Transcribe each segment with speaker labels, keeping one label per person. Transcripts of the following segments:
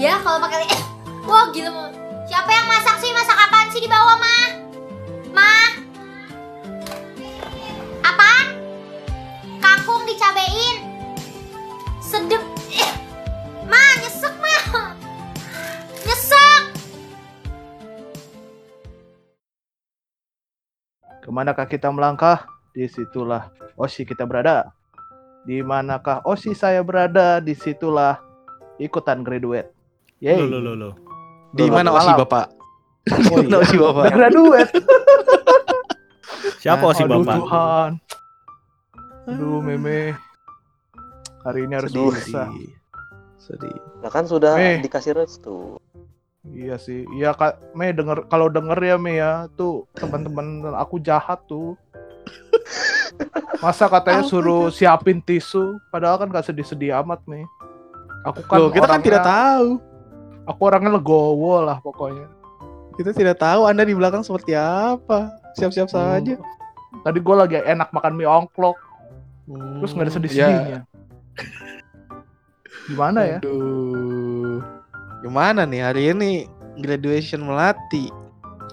Speaker 1: Ya kalau pakai eh, wah gila mau. Siapa yang masak sih? Masak apaan sih di bawah, Ma? Ma? Apaan? Kangkung dicabein. Sedep. Eh, ma, nyesek, Ma. Nyesek.
Speaker 2: Ke manakah kita melangkah? Di situlah Osi kita berada. Di manakah Osi saya berada? Di situlah ikutan graduate. Yeay.
Speaker 3: Lo lo lo lo.
Speaker 4: Di mana Osi
Speaker 2: malam.
Speaker 4: Bapak?
Speaker 2: Oh,
Speaker 4: Di mana
Speaker 2: iya.
Speaker 4: Osi Bapak?
Speaker 2: Graduate.
Speaker 3: Siapa sih
Speaker 2: Aduh
Speaker 3: bapak?
Speaker 2: Tuhan. Aduh meme. Hari ini harus
Speaker 4: Sedih,
Speaker 2: bisa.
Speaker 4: Sedih.
Speaker 5: Nah kan sudah dikasih restu.
Speaker 2: Iya sih. Iya Kak Me denger kalau denger ya Me ya, tuh teman-teman aku jahat tuh. Masa katanya suruh siapin tisu, padahal kan gak sedih-sedih amat nih. Aku kan
Speaker 4: Loh, kita kan
Speaker 2: orangnya-
Speaker 4: tidak tahu.
Speaker 2: Aku orangnya legowo lah pokoknya.
Speaker 4: Kita tidak tahu Anda di belakang seperti apa. Siap-siap saja.
Speaker 2: Tadi gue lagi enak makan mie ongklok, terus nggak ada
Speaker 4: Ya.
Speaker 2: sedih-sedihnya. Gimana ya?
Speaker 4: Aduh. Gimana nih hari ini graduation melati.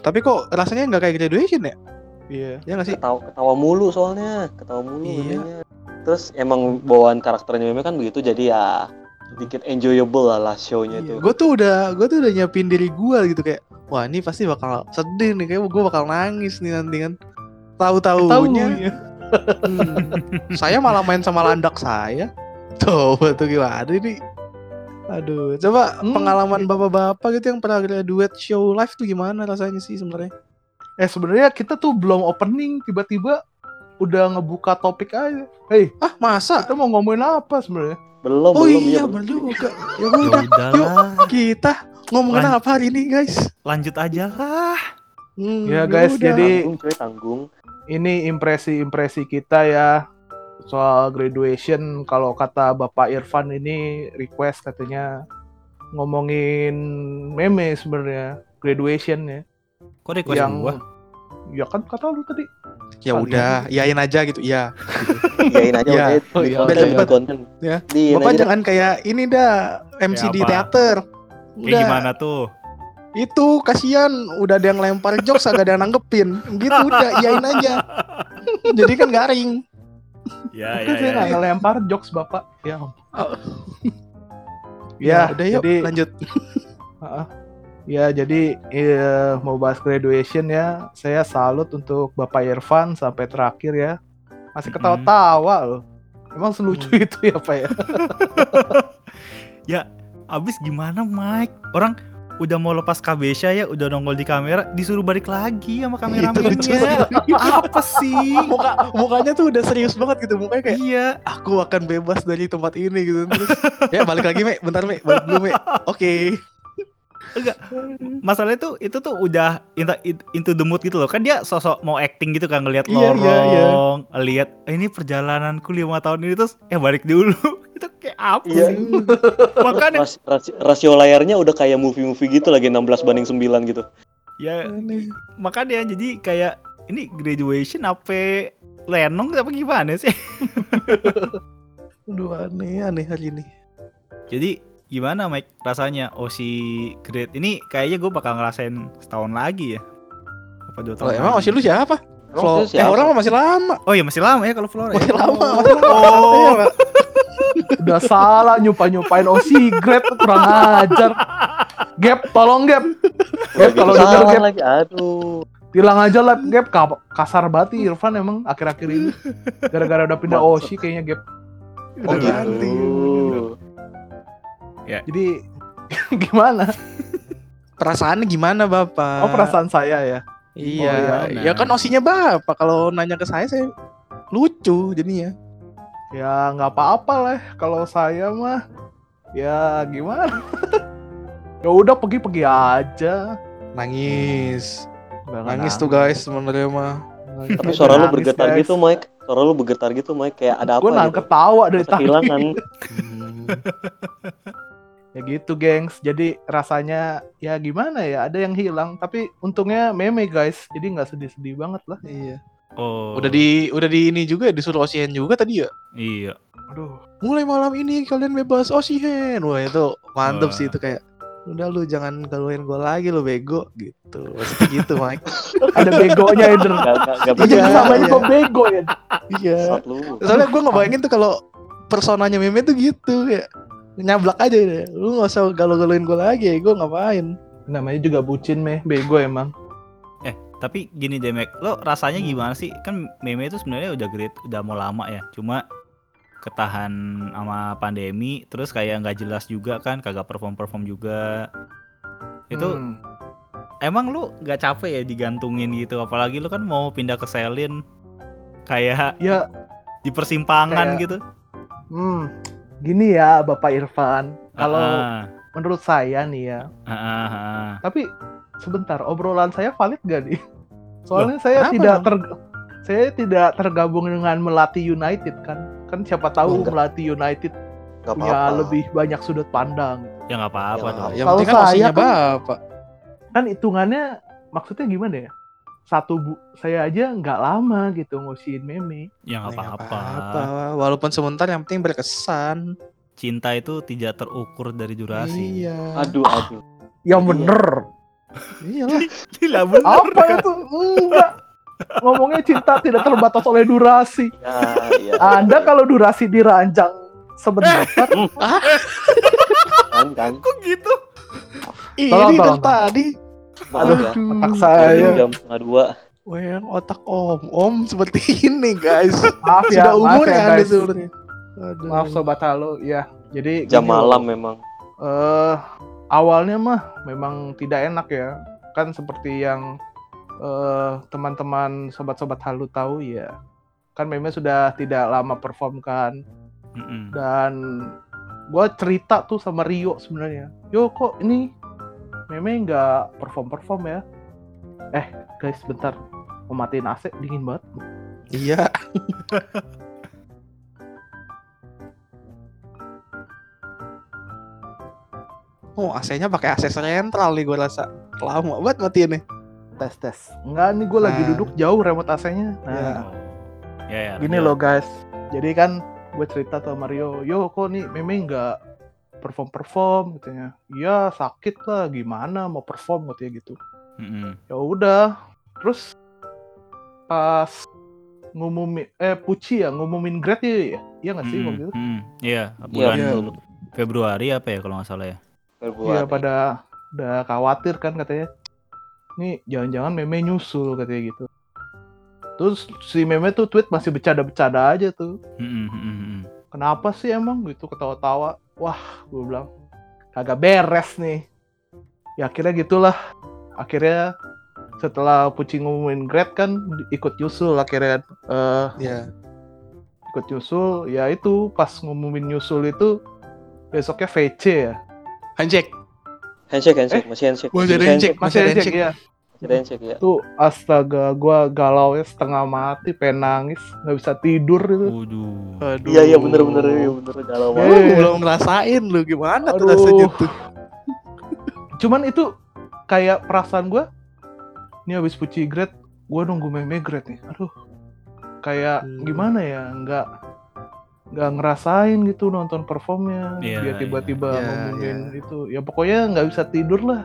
Speaker 4: Tapi kok rasanya nggak kayak graduation ya?
Speaker 2: Iya.
Speaker 4: Ya nggak sih?
Speaker 5: Ketawa, ketawa mulu soalnya, ketawa mulu.
Speaker 4: Iya.
Speaker 5: memenya. Terus emang bawaan karakternya memang kan begitu jadi ya sedikit enjoyable lah, lah show-nya itu.
Speaker 4: Gue tuh udah, gue tuh udah nyiapin diri gue gitu kayak, wah ini pasti bakal sedih nih, kayak gue bakal nangis nih nanti kan. Tahu-taunya,
Speaker 2: ya.
Speaker 4: hmm, saya malah main sama landak saya. Coba tuh gimana ini? Aduh, coba
Speaker 2: Hmm.
Speaker 4: pengalaman bapak-bapak gitu yang pernah graduate show live tuh gimana rasanya sih sebenarnya?
Speaker 2: Eh sebenarnya kita tuh belum opening, tiba-tiba udah ngebuka topik aja. Hei,
Speaker 4: Ah masa?
Speaker 2: kita mau ngomongin apa sebenarnya?
Speaker 5: Belum,
Speaker 4: Oh
Speaker 5: belum.
Speaker 4: iya,
Speaker 5: belum.
Speaker 4: bener juga. Ya
Speaker 3: Ya
Speaker 4: udah,
Speaker 3: udahlah.
Speaker 4: kita ngomongin
Speaker 3: Lan-
Speaker 4: apa hari ini guys?
Speaker 3: Lanjut aja lah.
Speaker 4: Hmm,
Speaker 2: Ya, guys, jadi
Speaker 5: Tanggung, tanggung.
Speaker 2: ini impresi-impresi kita ya soal graduation. Kalau kata Bapak Irfan ini request katanya ngomongin meme sebenarnya graduation ya.
Speaker 3: Kok request
Speaker 2: yang
Speaker 3: gua?
Speaker 2: ya kan kata lu tadi.
Speaker 4: Ya udah, iyain aja gitu. Iya.
Speaker 5: Iyain aja
Speaker 4: Iya.
Speaker 5: udah.
Speaker 2: Oh, iya.
Speaker 5: konten,
Speaker 4: Biar cepet. Ya. Bapak jangan kayak ini dah MC
Speaker 3: Kayak
Speaker 4: di
Speaker 3: apa?
Speaker 4: teater.
Speaker 3: Kayak gimana tuh?
Speaker 4: Itu kasihan udah ada yang lempar jokes agak ada yang nanggepin. Gitu udah iyain aja. Jadi kan garing.
Speaker 3: Ya ya
Speaker 2: saya
Speaker 3: ya.
Speaker 2: nggak ngelempar jokes Bapak. Ya.
Speaker 4: Oh.
Speaker 2: ya,
Speaker 4: udah yuk
Speaker 2: jadi
Speaker 4: lanjut.
Speaker 2: Ya, jadi eh, mau bahas graduation ya. Saya salut untuk Bapak Irfan sampai terakhir ya. Masih ketawa-tawa loh. Emang selucu
Speaker 4: Hmm.
Speaker 2: itu ya, Pak ya?
Speaker 3: Abis gimana Mike? Orang udah mau lepas kabesha ya, udah nongol di kamera, disuruh balik lagi sama kameramennya. Apa sih?
Speaker 4: Muka mukanya tuh udah serius banget gitu. Mukanya kayak
Speaker 3: Iya,
Speaker 4: aku akan bebas dari tempat ini gitu. Terus ya balik lagi, Me. Bentar, Me. Balik dulu, Me. Oke.
Speaker 3: Masalahnya tuh itu tuh udah into, into the mood gitu loh. Kan dia sosok mau acting gitu kan ngelihat
Speaker 4: Iya, iya, iya.
Speaker 3: lorong, lihat "Eh, ini perjalananku lima tahun ini terus eh balik dulu. itu kayak apa
Speaker 5: Iya.
Speaker 3: sih? Makanya
Speaker 5: Ras- ras- rasio layarnya udah kayak movie-movie gitu lagi 16 banding 9 gitu.
Speaker 3: ya makanya jadi kayak ini graduation apa lenong apa gimana sih?
Speaker 4: Aduh, aneh, aneh hari ini.
Speaker 3: Jadi gimana Mike rasanya oh si grade ini kayaknya gue bakal ngerasain setahun lagi ya apa dua tahun
Speaker 4: emang
Speaker 3: lagi?
Speaker 4: masih lu siapa?
Speaker 5: Emang
Speaker 4: Flo-
Speaker 5: itu
Speaker 4: eh orang mah masih lama.
Speaker 3: oh ya masih lama ya kalau Flora ya?
Speaker 4: Masih lama, masih lama.
Speaker 3: Oh.
Speaker 4: Iya, Pak.
Speaker 2: Udah salah nyupa-nyupain oh cigarette kurang ajar. Gap, tolong Gap. Gap kalau
Speaker 5: Gitu
Speaker 2: denger Gap,
Speaker 5: lagi, aduh.
Speaker 2: tilang aja lah Gap. Ka- Kasar banget Irfan emang akhir-akhir ini. Gara-gara udah pindah Oshi kayaknya Gap.
Speaker 5: Oh
Speaker 4: Udah
Speaker 5: gitu.
Speaker 2: Jadi gimana?
Speaker 4: Perasaannya gimana, Bapak?
Speaker 2: Oh perasaan saya ya.
Speaker 4: Iya,
Speaker 2: Oh, iya,
Speaker 4: ya kan osinya bapak. Kalau nanya ke saya, saya lucu jadinya.
Speaker 2: Ya nggak apa-apa lah kalau saya mah ya gimana? ya udah pergi-pergi aja.
Speaker 4: Nangis,
Speaker 2: Nggak
Speaker 4: nangis
Speaker 2: nangis.
Speaker 4: tuh guys sebenarnya mah.
Speaker 5: Tapi suara lu bergetar
Speaker 2: guys.
Speaker 5: gitu, Mike. Suara lu bergetar gitu, Mike. Kayak ada apa
Speaker 2: Gue nahan
Speaker 5: gitu.
Speaker 2: ketawa dari tadi.
Speaker 5: Kehilangan.
Speaker 2: Ya gitu, gengs. Jadi rasanya ya gimana ya? Ada yang hilang, tapi untungnya meme guys. Jadi nggak sedih-sedih banget lah.
Speaker 4: Iya.
Speaker 3: oh
Speaker 4: Udah di udah di ini juga disuruh osihen juga tadi ya.
Speaker 3: iya
Speaker 2: Aduh.
Speaker 4: Mulai malam ini kalian bebas osihen. Wah itu mantep
Speaker 3: Wah.
Speaker 4: sih itu kayak udah lu jangan galuin gue lagi lu bego gitu Maksudnya gitu Mike
Speaker 2: Ada begonya Eder.
Speaker 5: Gak, gak,
Speaker 4: Iya,
Speaker 2: namanya
Speaker 4: iya.
Speaker 2: kok bego ya.
Speaker 4: iya soalnya gue ngebayangin tuh kalau personanya meme tuh gitu ya nyablak aja deh lu gak usah galau-galuin gue lagi gue ngapain
Speaker 2: Namanya juga bucin meh, bego emang.
Speaker 3: Eh, tapi gini deh, Mek. Lo rasanya gimana sih? Kan meme itu sebenarnya udah great, udah mau lama ya. Cuma ketahan sama pandemi, terus kayak nggak jelas juga kan, kagak perform-perform juga. Itu
Speaker 2: Hmm.
Speaker 3: emang lu nggak capek ya digantungin gitu? Apalagi lu kan mau pindah ke Selin kayak
Speaker 2: ya
Speaker 3: di persimpangan
Speaker 2: Kayak-
Speaker 3: gitu.
Speaker 2: Hmm, gini ya Bapak Irfan. Kalau
Speaker 3: Ah,
Speaker 2: menurut saya nih ya,
Speaker 3: ah.
Speaker 2: tapi sebentar obrolan saya valid gak nih? Soalnya saya
Speaker 4: kenapa
Speaker 2: tidak
Speaker 4: dong?
Speaker 2: ter saya tidak tergabung dengan Melati United kan. Kan siapa tahu
Speaker 5: Enggak.
Speaker 2: Melati United
Speaker 5: Gak
Speaker 2: punya
Speaker 5: apa-apa.
Speaker 2: lebih banyak sudut pandang.
Speaker 3: Ya nggak apa-apa
Speaker 5: Ya,
Speaker 3: dong.
Speaker 4: yang
Speaker 2: Kalau
Speaker 4: penting kan
Speaker 2: saya kan-
Speaker 4: bapak
Speaker 2: Kan hitungannya maksudnya gimana ya? Satu bu saya aja nggak lama gitu ngusiin meme.
Speaker 3: Ya
Speaker 4: Ya, nggak
Speaker 3: apa-apa.
Speaker 4: walaupun sebentar yang penting berkesan
Speaker 3: Cinta itu tidak terukur dari durasi.
Speaker 4: iya
Speaker 5: Aduh, aduh.
Speaker 2: Yang
Speaker 5: Iya.
Speaker 2: bener.
Speaker 4: iyalah
Speaker 3: Gila bener.
Speaker 2: Apa itu? Enggak. Ngomongnya cinta tidak terbatas oleh durasi.
Speaker 5: Ya, ya.
Speaker 2: Anda kalau durasi diranjang sebentar,
Speaker 5: kan kan.
Speaker 3: Kok gitu?
Speaker 4: ini
Speaker 2: Tolong, tolong.
Speaker 4: tadi
Speaker 5: Maaf ya.
Speaker 4: Aduh.
Speaker 2: otak saya.
Speaker 5: jam setengah dua.
Speaker 4: Wah, otak om, om seperti ini guys.
Speaker 2: Maaf ya,
Speaker 4: Sudah
Speaker 2: maaf
Speaker 4: umur
Speaker 2: ya
Speaker 4: ya anda
Speaker 2: guys.
Speaker 4: sebenarnya. Aduh.
Speaker 2: Maaf sobat halo, ya. Jadi
Speaker 5: Jam
Speaker 2: gini loh.
Speaker 5: malam memang.
Speaker 2: eh awalnya mah memang tidak enak ya. Kan seperti yang eh teman-teman sobat-sobat halu tahu ya. Kan memang sudah tidak lama perform kan
Speaker 3: Mm-mm.
Speaker 2: dan gua cerita tuh sama Rio sebenarnya. Yo kok ini meme nggak perform perform ya? Eh guys bentar, mau matiin AC dingin banget.
Speaker 4: Iya. Oh, AC-nya pakai AC sentral nih gue rasa. Lama banget matiin nih.
Speaker 2: Tes tes. Enggak nih gue lagi
Speaker 4: Nah.
Speaker 2: duduk jauh remote AC-nya. Nah,
Speaker 4: Iya.
Speaker 3: Ya, ya,
Speaker 2: gini loh guys. Jadi kan gue cerita ke Mario, yo kok nih meme nggak perform perform katanya. Iya sakit lah, gimana mau perform katanya gitu.
Speaker 3: Mm-mm.
Speaker 2: Ya udah, terus pas ngumumin eh Puci ya ngumumin grade ya, iya nggak sih
Speaker 3: Mm-mm.
Speaker 2: waktu itu?
Speaker 3: Iya,
Speaker 5: Iya,
Speaker 3: bulan
Speaker 5: betul.
Speaker 3: Februari apa ya kalau nggak salah ya?
Speaker 5: Februari.
Speaker 2: Iya pada udah khawatir kan katanya. Nih jangan-jangan meme nyusul katanya gitu. Terus si meme tuh tweet masih bercanda-bercanda aja tuh.
Speaker 3: Mm-mm.
Speaker 2: kenapa sih emang gitu ketawa-tawa wah gue bilang kagak beres nih ya akhirnya gitulah akhirnya setelah Pucing ngumumin grade kan ikut nyusul akhirnya eh
Speaker 4: Iya.
Speaker 2: ikut nyusul ya itu pas ngumumin nyusul itu besoknya VC ya
Speaker 4: Handshake.
Speaker 5: Handshake, handshake, masih handshake.
Speaker 4: Masih ada handshake.
Speaker 2: masih
Speaker 4: Masih ada handshake.
Speaker 2: ya
Speaker 5: Ya.
Speaker 2: tuh astaga gua galau ya setengah mati pengen nangis nggak bisa tidur itu
Speaker 3: Waduh.
Speaker 4: Aduh.
Speaker 5: Iya, iya bener bener iya bener galau
Speaker 2: Eh.
Speaker 5: banget.
Speaker 4: Lu belum ngerasain lu gimana tuh
Speaker 2: Aduh.
Speaker 4: rasanya tuh.
Speaker 2: cuman itu kayak perasaan gue ini habis puji grade gue nunggu meme grade nih aduh kayak
Speaker 4: Hmm.
Speaker 2: gimana ya nggak nggak ngerasain gitu nonton performnya
Speaker 3: Iya,
Speaker 2: dia tiba-tiba
Speaker 4: iya.
Speaker 2: ngomongin
Speaker 4: Iya,
Speaker 2: itu ya pokoknya nggak bisa tidur lah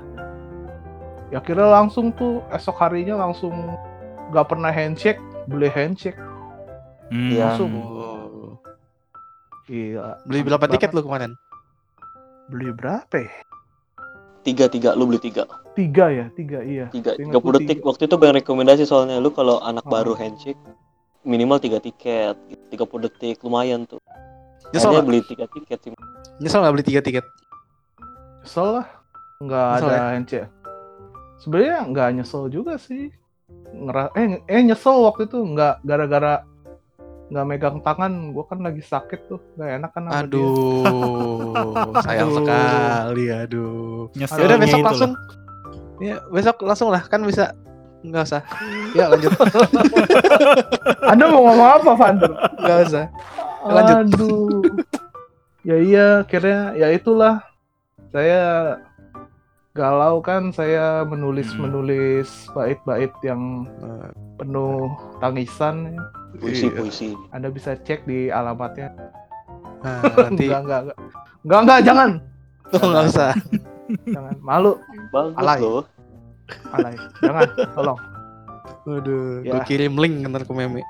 Speaker 2: ya kira langsung tuh esok harinya langsung nggak pernah handshake beli handshake
Speaker 3: Hmm.
Speaker 5: Iya.
Speaker 2: langsung
Speaker 4: Oh.
Speaker 2: gila
Speaker 4: Beli berapa tiket lu kemarin?
Speaker 2: beli berapa ya?
Speaker 5: Tiga tiga, lu beli tiga.
Speaker 2: tiga ya tiga iya
Speaker 5: Tiga, tiga puluh detik. Waktu itu banyak rekomendasi soalnya lu kalau anak
Speaker 2: Oh.
Speaker 5: baru handshake minimal tiga tiket, 30 detik lumayan tuh.
Speaker 4: Nyesel nggak?
Speaker 5: beli tiga tiket sih.
Speaker 4: Nyesel nggak beli tiga tiket?
Speaker 2: Nyesel lah. Nggak ada
Speaker 4: ya?
Speaker 2: handshake. Sebenarnya nggak nyesel juga sih. Ngera eh, eh nyesel waktu itu nggak gara-gara nggak megang tangan. Gue kan lagi sakit tuh. Nggak enak kan sama dia.
Speaker 4: Aduh, sayang
Speaker 2: Aduh.
Speaker 4: sekali. Aduh.
Speaker 3: Nyeselnya
Speaker 4: Yaudah besok
Speaker 3: itu
Speaker 4: langsung. Ya, besok langsung lah kan bisa. Enggak usah. Ya lanjut.
Speaker 2: Anda mau ngomong apa, Vander?
Speaker 4: Enggak usah. Lanjut.
Speaker 2: Aduh. ya iya, akhirnya ya itulah. Saya galau kan saya menulis
Speaker 3: Hmm.
Speaker 2: menulis bait-bait yang penuh tangisan
Speaker 5: Puisi
Speaker 4: Iya.
Speaker 5: puisi.
Speaker 2: Anda bisa cek di alamatnya
Speaker 4: Nah, nanti
Speaker 2: enggak enggak enggak enggak enggak jangan
Speaker 4: Oh, nggak usah.
Speaker 2: jangan malu
Speaker 5: Bagus
Speaker 2: Alay.
Speaker 5: loh.
Speaker 2: alay jangan tolong
Speaker 4: Waduh,
Speaker 2: Ya.
Speaker 4: gue kirim link ntar ke meme.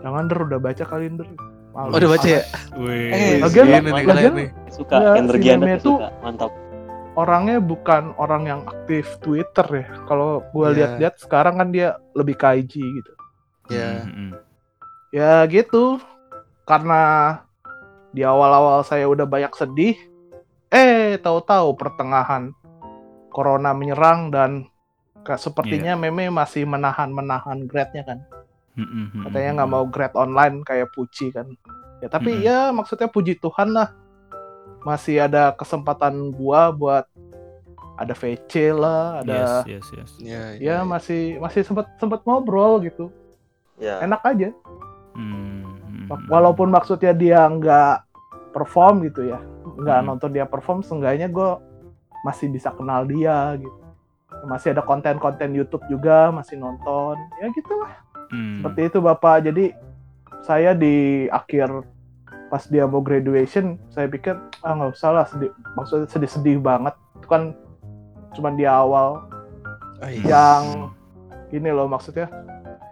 Speaker 2: jangan der udah baca kali der malu
Speaker 4: Oh, udah baca ya?
Speaker 3: Wih.
Speaker 5: Eh,
Speaker 2: Lagian- lagian-
Speaker 4: nih.
Speaker 5: Suka
Speaker 2: Ya, si
Speaker 5: energi Anda
Speaker 2: tuh-
Speaker 5: suka. Mantap.
Speaker 2: Orangnya bukan orang yang aktif Twitter ya kalau gua
Speaker 4: Iya.
Speaker 2: lihat-lihat sekarang kan dia lebih ke IG gitu
Speaker 4: Ya.
Speaker 3: Mm-mm.
Speaker 2: ya gitu karena di awal-awal saya udah banyak sedih eh tahu-tahu pertengahan corona menyerang dan kayak sepertinya meme masih menahan-menahan grade-nya kan
Speaker 3: Mm-mm.
Speaker 2: katanya nggak mau grade online kayak Puji kan ya tapi
Speaker 3: Mm-mm.
Speaker 2: ya maksudnya puji Tuhan lah masih ada kesempatan gua buat ada VC lah ada
Speaker 3: Yes, yes, yes.
Speaker 4: Ya,
Speaker 2: ya masih masih sempat sempat ngobrol gitu
Speaker 5: Ya.
Speaker 2: enak aja
Speaker 3: Hmm, hmm,
Speaker 2: walaupun maksudnya dia nggak perform gitu ya nggak
Speaker 3: Hmm.
Speaker 2: nonton dia perform seenggaknya gue masih bisa kenal dia gitu masih ada konten-konten YouTube juga masih nonton ya gitu lah
Speaker 3: hmm.
Speaker 2: seperti itu bapak jadi saya di akhir pas dia mau graduation saya pikir ah nggak usah lah sedih maksudnya sedih-sedih banget itu kan cuman di awal
Speaker 4: Ah, iya.
Speaker 2: yang ini loh maksudnya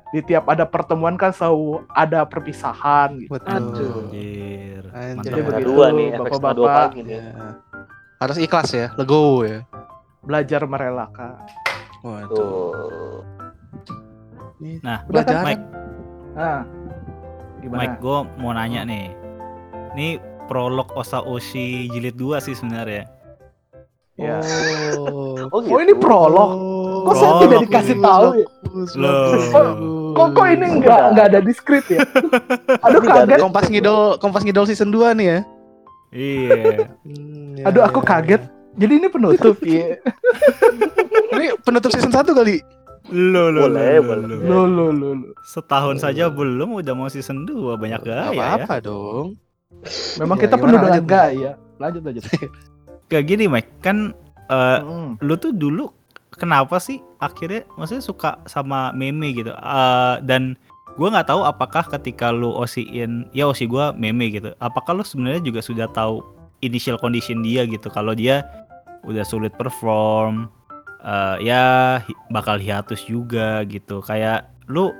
Speaker 2: di tiap ada pertemuan kan selalu ada perpisahan gitu.
Speaker 4: Betul.
Speaker 3: Anjir.
Speaker 4: Anjir.
Speaker 2: Jadi begitu,
Speaker 5: dua nih, efek setengah dua
Speaker 2: bapak-bapak.
Speaker 4: Ya. Harus ikhlas ya, legowo ya.
Speaker 2: belajar merelakan.
Speaker 4: Waduh.
Speaker 3: Nah,
Speaker 4: pelajaran.
Speaker 3: Mike,
Speaker 2: Nah, gimana?
Speaker 3: Mike, gue mau nanya nih. Ini prolog Osa Oshi jilid 2 sih sebenarnya.
Speaker 2: Ya.
Speaker 4: Oh.
Speaker 5: Oh,
Speaker 2: Oh, ini prolog. Kok saya
Speaker 3: Prolog
Speaker 2: tidak dikasih
Speaker 3: ini.
Speaker 2: tahu ya? Kok-. Kok ini nggak nggak ada di skrip ya? Aduh kaget.
Speaker 4: Kompas ngidol, Kompas ngidol season 2 nih ya.
Speaker 3: Iya.
Speaker 4: Hmm, ya,
Speaker 2: Aduh aku
Speaker 4: ya,
Speaker 2: kaget.
Speaker 4: ya.
Speaker 2: Jadi ini penutup ya.
Speaker 4: Ini penutup season 1 kali.
Speaker 3: Lo lo
Speaker 5: Boleh,
Speaker 3: lo, lo.
Speaker 2: Lo lo lo lo.
Speaker 3: Setahun saja belum udah mau season 2 banyak
Speaker 4: Gak
Speaker 3: gaya ya.
Speaker 4: apa-apa dong.
Speaker 2: Memang
Speaker 4: Ya,
Speaker 2: kita penuh dengan gaya. Lanjut lanjut.
Speaker 3: Kayak gini Mike, kan eh,
Speaker 2: Hmm.
Speaker 3: lu tuh dulu kenapa sih akhirnya maksudnya suka sama meme gitu Eh, dan gua nggak tahu apakah ketika lu osiin ya osi gua meme gitu apakah lu sebenarnya juga sudah tahu initial condition dia gitu kalau dia udah sulit perform eh, ya bakal hiatus juga gitu kayak lu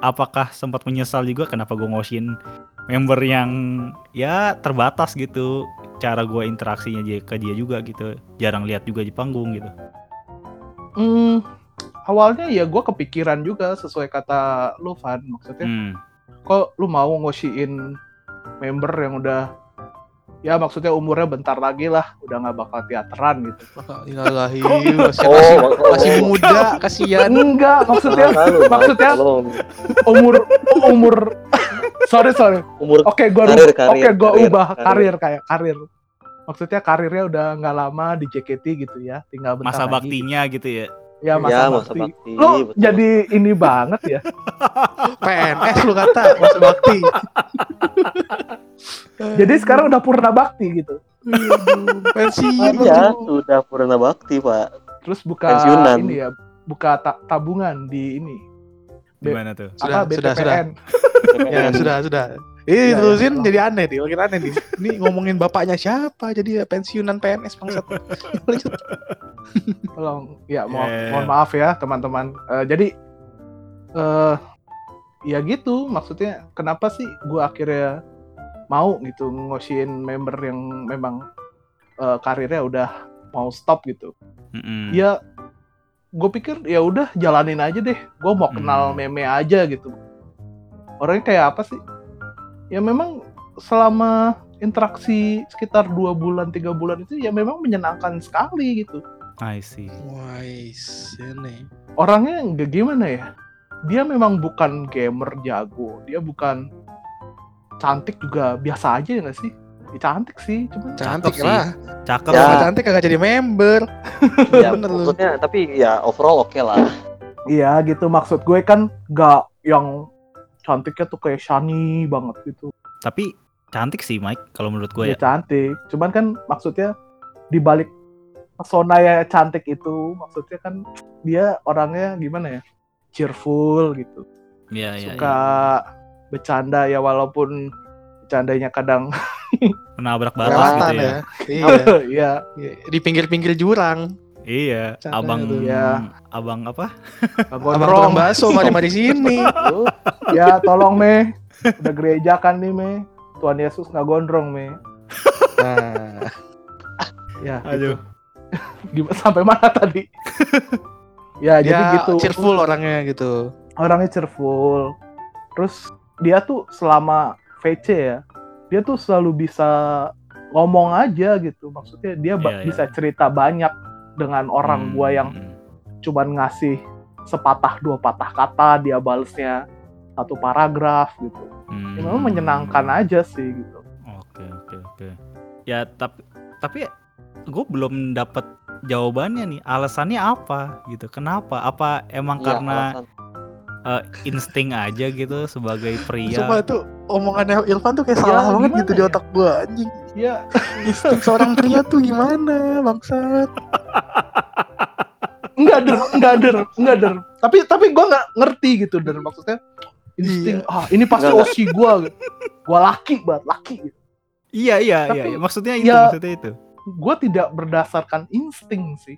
Speaker 3: apakah sempat menyesal juga kenapa gua ngosin member yang ya terbatas gitu cara gua interaksinya dia- ke dia juga gitu jarang lihat juga di panggung gitu
Speaker 2: Hmm, awalnya ya gue kepikiran juga sesuai kata lu Van maksudnya
Speaker 3: Hmm.
Speaker 2: kok lu mau ngosiin member yang udah ya maksudnya umurnya bentar lagi lah udah nggak bakal teateran gitu
Speaker 4: Ilahi, masih,
Speaker 5: Oh,
Speaker 4: masih,
Speaker 5: oh,
Speaker 4: masih
Speaker 5: oh.
Speaker 4: muda, kasihan.
Speaker 2: enggak maksudnya maksudnya umur umur sorry sorry
Speaker 5: umur
Speaker 2: oke gue
Speaker 5: Karir,
Speaker 2: oke gue
Speaker 5: karir,
Speaker 2: ubah
Speaker 5: karir.
Speaker 2: karir kayak karir maksudnya karirnya udah nggak lama di JKT gitu ya tinggal bentar
Speaker 3: masa
Speaker 2: lagi.
Speaker 3: baktinya gitu ya
Speaker 2: ya masa,
Speaker 5: ya masa
Speaker 2: bakti.
Speaker 5: bakti.
Speaker 2: lu
Speaker 5: betul.
Speaker 2: jadi ini banget ya
Speaker 4: PNS lu kata, Mas Bakti.
Speaker 2: jadi sekarang udah purna bakti gitu
Speaker 4: pensiun
Speaker 5: Iya, sudah purna bakti, Pak.
Speaker 2: terus buka
Speaker 5: Pensiunan.
Speaker 2: ini ya buka ta- tabungan di ini
Speaker 3: gimana tuh
Speaker 4: Sudah,
Speaker 2: apa
Speaker 4: sudah,
Speaker 2: BTPN
Speaker 4: Ya, sudah, sudah. Ini
Speaker 2: Iya,
Speaker 4: diterusin
Speaker 2: iya.
Speaker 4: jadi aneh nih, makin aneh nih. Ini ngomongin bapaknya siapa, jadi ya pensiunan PNS bangsat. Lanjut.
Speaker 2: tolong ya mo-
Speaker 3: Ya.
Speaker 2: mohon maaf ya teman-teman Eh, jadi eh ya gitu maksudnya kenapa sih gua akhirnya mau gitu ngosiin member yang memang eh, karirnya udah mau stop gitu
Speaker 3: Mm-mm.
Speaker 2: ya gue pikir ya udah jalanin aja deh. Gue mau kenal
Speaker 3: Hmm.
Speaker 2: meme aja gitu. Orangnya kayak apa sih? Ya memang selama interaksi sekitar dua bulan tiga bulan itu ya memang menyenangkan sekali gitu.
Speaker 3: I see.
Speaker 4: Wise, ini.
Speaker 2: orangnya nggak gimana ya? Dia memang bukan gamer jago. Dia bukan cantik juga biasa aja ya nggak sih Ya, cantik sih cuma
Speaker 4: Cantik
Speaker 3: sih.
Speaker 4: lah.
Speaker 3: cakep
Speaker 5: Ya.
Speaker 4: Cantik kagak jadi member.
Speaker 5: Ya,
Speaker 4: Bener lu.
Speaker 5: maksudnya tapi ya overall oke lah.
Speaker 2: iya gitu maksud gue kan nggak yang cantiknya tuh kayak Shani banget gitu
Speaker 3: tapi cantik sih Mike kalau menurut gue
Speaker 2: ya
Speaker 3: ya
Speaker 2: cantik cuman kan maksudnya di balik pesona ya cantik itu maksudnya kan dia orangnya gimana ya cheerful gitu
Speaker 3: Iya iya
Speaker 2: suka bercanda ya walaupun bercandanya kadang
Speaker 3: Menabrak batas
Speaker 4: Kelewatan
Speaker 3: gitu ya.
Speaker 4: ya. Iya.
Speaker 2: Iya.
Speaker 4: Iya, Di pinggir-pinggir jurang.
Speaker 3: Iya, abang
Speaker 4: itu.
Speaker 2: Ya.
Speaker 3: abang apa?
Speaker 4: Abang
Speaker 2: Gondrong.
Speaker 4: tukang bakso mari-mari sini.
Speaker 5: Tuh,
Speaker 2: Ya tolong me. Udah gereja kan nih me. Tuhan Yesus nggak gondrong me.
Speaker 4: Nah,
Speaker 2: Ya.
Speaker 3: Aduh.
Speaker 2: Gimana sampai mana tadi? ya jadi
Speaker 4: dia
Speaker 2: gitu.
Speaker 4: cheerful orangnya gitu.
Speaker 2: Orangnya cheerful. Terus dia tuh selama VC ya, dia tuh selalu bisa ngomong aja gitu. Maksudnya dia
Speaker 3: Iya, iya.
Speaker 2: bisa cerita banyak dengan orang
Speaker 3: Hmm,
Speaker 2: gua yang
Speaker 3: hmm.
Speaker 2: cuman ngasih sepatah dua patah kata dia balesnya satu paragraf gitu.
Speaker 3: Hmm.
Speaker 2: Ya, memang menyenangkan aja sih gitu.
Speaker 3: Oke oke oke. Ya tapi tapi gue belum dapat jawabannya nih. Alasannya apa gitu? Kenapa? Apa emang
Speaker 5: iya,
Speaker 3: karena
Speaker 5: alasan.
Speaker 3: eh, insting aja gitu sebagai pria?
Speaker 4: Sumpah itu omongannya Ilvan tuh kayak
Speaker 2: Ya,
Speaker 4: salah banget gitu di
Speaker 2: ya?
Speaker 4: otak gua anjing.
Speaker 2: Ya
Speaker 4: Insting seorang pria tuh gimana bangsat?
Speaker 2: enggak der, enggak der, enggak der. Tapi tapi gua nggak ngerti gitu der maksudnya insting ah ini pasti
Speaker 5: Enggak,
Speaker 2: osi gua gitu. Gua laki banget, laki gitu.
Speaker 3: Iya iya
Speaker 2: Tapi,
Speaker 3: iya. iya. Maksudnya itu
Speaker 2: ya-
Speaker 3: maksudnya itu.
Speaker 2: Gua tidak berdasarkan insting sih.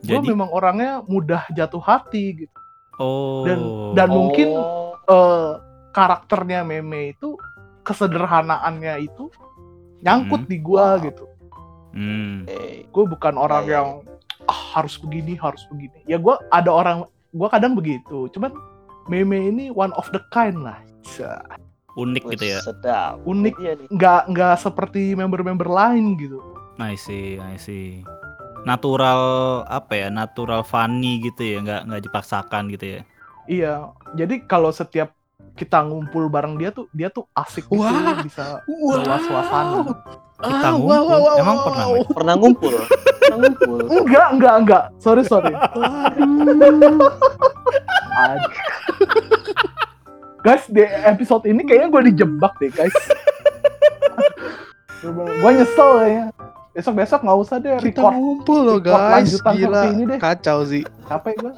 Speaker 2: Gua
Speaker 3: Jadi
Speaker 2: memang orangnya mudah jatuh hati gitu.
Speaker 3: oh
Speaker 2: dan- dan mungkin
Speaker 5: Oh,
Speaker 2: eh karakternya meme itu kesederhanaannya itu nyangkut
Speaker 3: Hmm.
Speaker 2: di gua gitu.
Speaker 3: Hmm.
Speaker 5: oke.
Speaker 2: Gue bukan orang
Speaker 5: Ya, ya,
Speaker 2: yang ah, harus begini, harus begini. Ya gua ada orang gua kadang begitu. Cuman meme ini one of the kind lah.
Speaker 3: Unik gitu ya.
Speaker 5: Sedap.
Speaker 2: Unik.
Speaker 5: Iya nih.
Speaker 2: Nggak nggak seperti member-member lain gitu.
Speaker 3: I see, I see. Natural apa ya? Natural funny gitu ya, nggak nggak dipaksakan gitu ya.
Speaker 2: Iya. Jadi kalau setiap kita ngumpul bareng dia tuh dia tuh asik gitu
Speaker 4: Wah.
Speaker 2: bisa
Speaker 4: Wow.
Speaker 2: bawa suasana.
Speaker 3: Kita
Speaker 4: Ah,
Speaker 3: ngumpul.
Speaker 4: wow, wow, wow,
Speaker 3: Emang
Speaker 4: wow.
Speaker 3: pernah, Mike?
Speaker 5: Pernah ngumpul. Pernah ngumpul.
Speaker 2: Enggak, enggak, enggak. Sorry, sorry. Aduh. guys, di episode ini kayaknya gue dijebak deh, guys. gue nyesel ya. Besok-besok nggak usah deh
Speaker 4: Kita
Speaker 2: record.
Speaker 4: ngumpul loh guys,
Speaker 2: lanjutan
Speaker 4: gila.
Speaker 2: seperti ini deh.
Speaker 4: Kacau sih.
Speaker 2: Capek gue.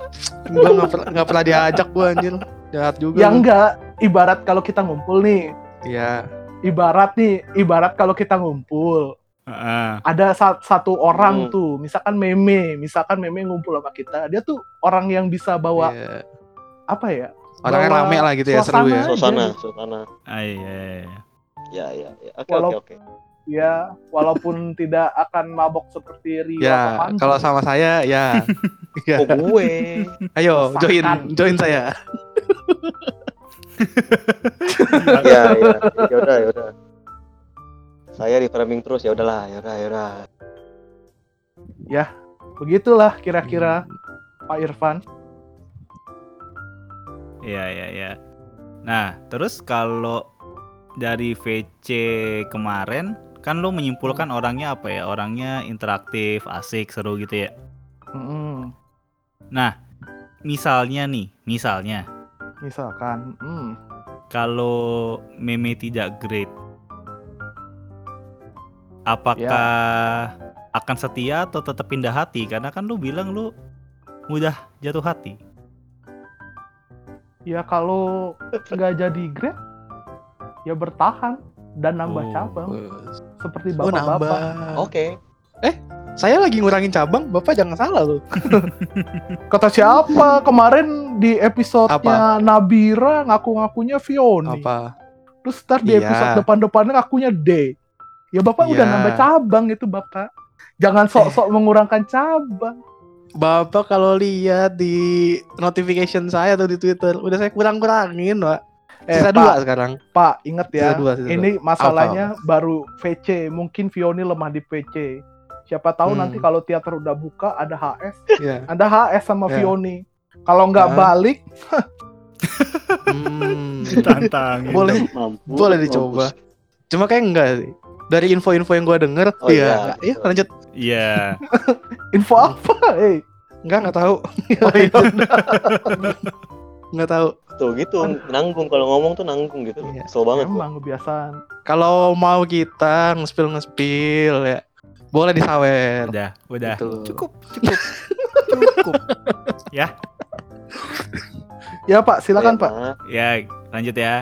Speaker 4: Gua nggak pernah nggak pernah diajak gua anjir. Jahat juga.
Speaker 2: Ya enggak, ibarat kalau kita ngumpul nih.
Speaker 4: Iya.
Speaker 2: Ibarat nih, ibarat kalau kita ngumpul.
Speaker 3: Heeh.
Speaker 2: Ada sa- satu orang
Speaker 5: Hmm.
Speaker 2: tuh, misalkan meme, misalkan meme ngumpul sama kita. Dia tuh orang yang bisa bawa
Speaker 4: Iya.
Speaker 2: apa ya?
Speaker 4: Orangnya
Speaker 2: bawa
Speaker 4: rame lah gitu ya, seru ya.
Speaker 2: suasana.
Speaker 5: Suasana,
Speaker 2: Aja.
Speaker 5: suasana.
Speaker 3: Ah, iya, iya, iya.
Speaker 5: Ya, ya, ya. Oke, oke, oke.
Speaker 2: Ya, walaupun tidak akan mabok seperti Rio atau
Speaker 4: Ya, kalau sama saya ya. Ya.
Speaker 5: Oh, gue.
Speaker 4: Ayo
Speaker 2: Rasakan.
Speaker 4: join join saya.
Speaker 5: ya, ya. Ya udah, ya udah. Saya di framing terus ya udahlah, ya udah, ya udah.
Speaker 2: begitulah kira-kira Pak Irfan.
Speaker 3: Iya, iya, iya. Nah, terus kalau dari VC kemarin kan lo menyimpulkan orangnya apa ya? Orangnya interaktif, asik, seru gitu ya.
Speaker 2: Mm-mm.
Speaker 3: Nah, misalnya nih, misalnya
Speaker 2: Misalkan, mm,
Speaker 3: kalau meme tidak great, apakah akan setia atau tetap pindah hati? Karena kan lu bilang lu mudah jatuh hati.
Speaker 2: ya kalau nggak jadi great, ya bertahan dan nambah
Speaker 3: Oh.
Speaker 2: cabang seperti
Speaker 4: Oh nambah.
Speaker 2: bapak-bapak.
Speaker 5: Oke.
Speaker 4: Saya lagi ngurangin cabang, Bapak jangan salah loh.
Speaker 2: Kata siapa kemarin di episode-nya Nabira ngaku-ngakunya Fioni.
Speaker 4: Apa?
Speaker 2: Terus ntar di
Speaker 4: Iya.
Speaker 2: episode depan-depannya ngakunya D. Ya bapak udah
Speaker 4: Iya. Eh.
Speaker 2: nambah cabang itu bapak. Jangan sok-sok mengurangkan cabang.
Speaker 4: Bapak kalau lihat di notification saya atau di Twitter, udah saya kurang-kurangin, Pak.
Speaker 2: Eh,
Speaker 4: Sisa
Speaker 2: Pak,
Speaker 4: dua sekarang.
Speaker 2: Pak, inget ya.
Speaker 4: Sisa dua, sisa
Speaker 2: ini masalahnya baru VC, mungkin Vioni lemah di PC. Siapa tahu
Speaker 4: Hmm.
Speaker 2: nanti kalau teater udah buka ada HS,
Speaker 4: Iya.
Speaker 2: ada HS sama
Speaker 4: Ya.
Speaker 2: Vioni. Kalau nggak
Speaker 4: Ah.
Speaker 2: balik,
Speaker 4: Hmm.
Speaker 3: Tantang.
Speaker 4: boleh
Speaker 5: Mampus.
Speaker 4: boleh dicoba. Cuma kayak enggak sih. Dari info-info yang gua denger,
Speaker 5: Oh,
Speaker 4: iya.
Speaker 5: iya.
Speaker 4: Iya, lanjut.
Speaker 3: Iya.
Speaker 2: info apa? Eh,
Speaker 4: Enggak, enggak tahu.
Speaker 2: oh iya.
Speaker 4: Enggak tahu.
Speaker 5: Tuh gitu, nanggung kalau ngomong tuh nanggung gitu.
Speaker 4: Iya.
Speaker 5: Kesel banget. gua.
Speaker 2: emang kebiasaan.
Speaker 4: Kalau mau kita ngespil ngespil ya, boleh disawer.
Speaker 3: Udah, udah.
Speaker 4: Gitu.
Speaker 3: Cukup, cukup. cukup.
Speaker 2: Ya Pak, silakan
Speaker 5: Ya,
Speaker 2: Pak.
Speaker 3: Ya, lanjut ya.